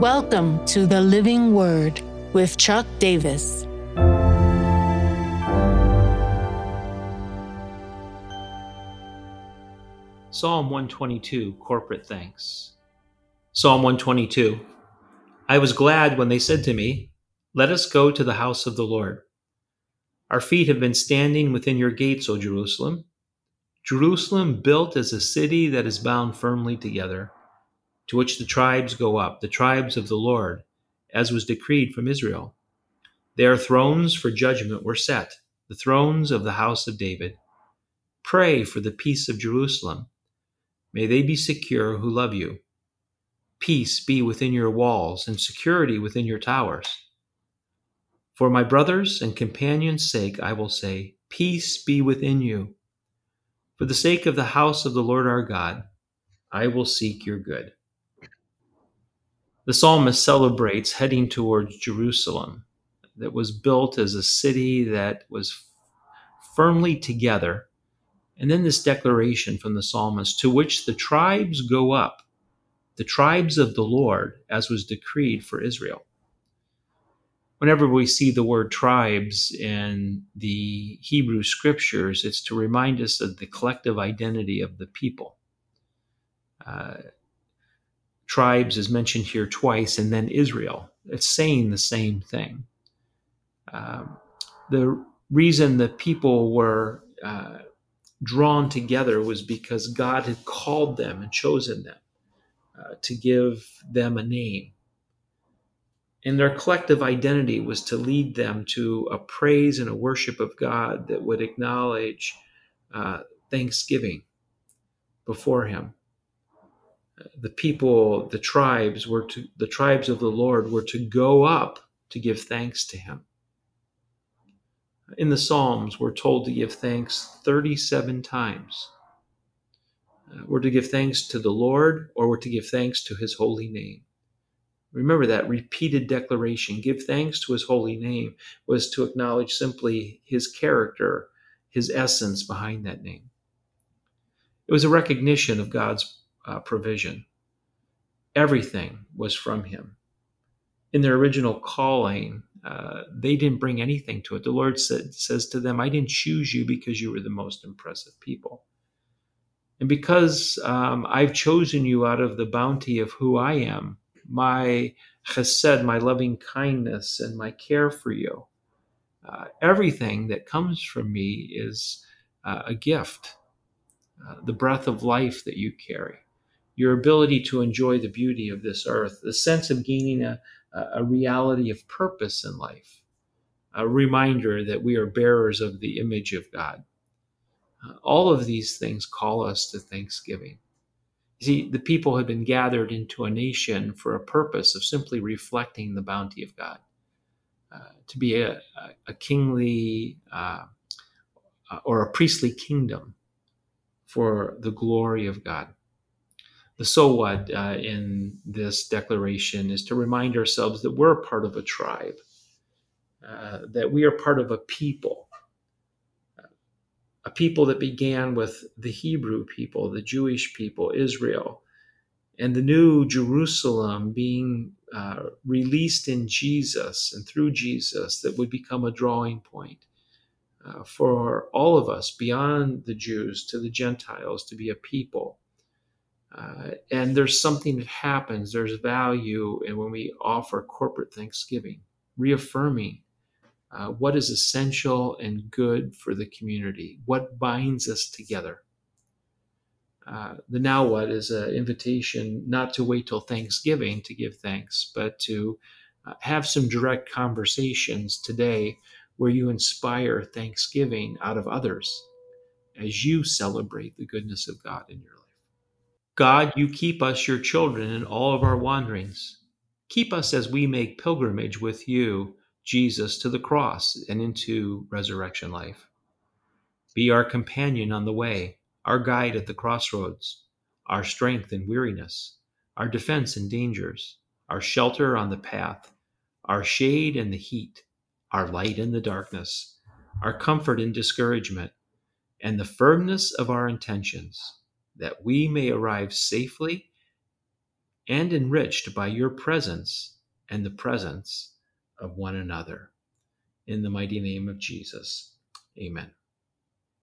Welcome to the Living Word with Chuck Davis. Psalm 122 Corporate Thanks. Psalm 122 I was glad when they said to me, Let us go to the house of the Lord. Our feet have been standing within your gates, O Jerusalem. Jerusalem built as a city that is bound firmly together to which the tribes go up, the tribes of the Lord, as was decreed from Israel. Their thrones for judgment were set, the thrones of the house of David. Pray for the peace of Jerusalem. May they be secure who love you. Peace be within your walls and security within your towers. For my brothers and companions' sake, I will say, Peace be within you. For the sake of the house of the Lord our God, I will seek your good. The psalmist celebrates heading towards Jerusalem, that was built as a city that was firmly together. And then this declaration from the psalmist to which the tribes go up, the tribes of the Lord, as was decreed for Israel. Whenever we see the word tribes in the Hebrew scriptures, it's to remind us of the collective identity of the people. Uh, tribes is mentioned here twice, and then Israel. It's saying the same thing. Um, the reason the people were uh, drawn together was because God had called them and chosen them uh, to give them a name. And their collective identity was to lead them to a praise and a worship of God that would acknowledge uh, thanksgiving before Him the people, the tribes were to, the tribes of the Lord were to go up to give thanks to him. In the Psalms, we're told to give thanks 37 times. Uh, we're to give thanks to the Lord or we're to give thanks to his holy name. Remember that repeated declaration, give thanks to his holy name, was to acknowledge simply his character, his essence behind that name. It was a recognition of God's uh, provision. Everything was from him. In their original calling, uh, they didn't bring anything to it. The Lord said, says to them, I didn't choose you because you were the most impressive people. And because um, I've chosen you out of the bounty of who I am, my chesed, my loving kindness, and my care for you, uh, everything that comes from me is uh, a gift. Uh, the breath of life that you carry, your ability to enjoy the beauty of this earth, the sense of gaining a, a reality of purpose in life, a reminder that we are bearers of the image of God. Uh, all of these things call us to thanksgiving. You see, the people had been gathered into a nation for a purpose of simply reflecting the bounty of God, uh, to be a, a, a kingly uh, or a priestly kingdom for the glory of God the so what uh, in this declaration is to remind ourselves that we're part of a tribe, uh, that we are part of a people, a people that began with the Hebrew people, the Jewish people, Israel, and the new Jerusalem being uh, released in Jesus and through Jesus that would become a drawing point. Uh, for all of us beyond the Jews to the Gentiles to be a people uh, and there's something that happens, there's value in when we offer corporate thanksgiving, reaffirming uh, what is essential and good for the community, what binds us together. Uh, the now what is an invitation not to wait till Thanksgiving to give thanks, but to uh, have some direct conversations today where you inspire thanksgiving out of others as you celebrate the goodness of God in your life. God, you keep us, your children, in all of our wanderings. Keep us as we make pilgrimage with you, Jesus, to the cross and into resurrection life. Be our companion on the way, our guide at the crossroads, our strength in weariness, our defense in dangers, our shelter on the path, our shade in the heat, our light in the darkness, our comfort in discouragement, and the firmness of our intentions that we may arrive safely and enriched by your presence and the presence of one another. In the mighty name of Jesus, amen.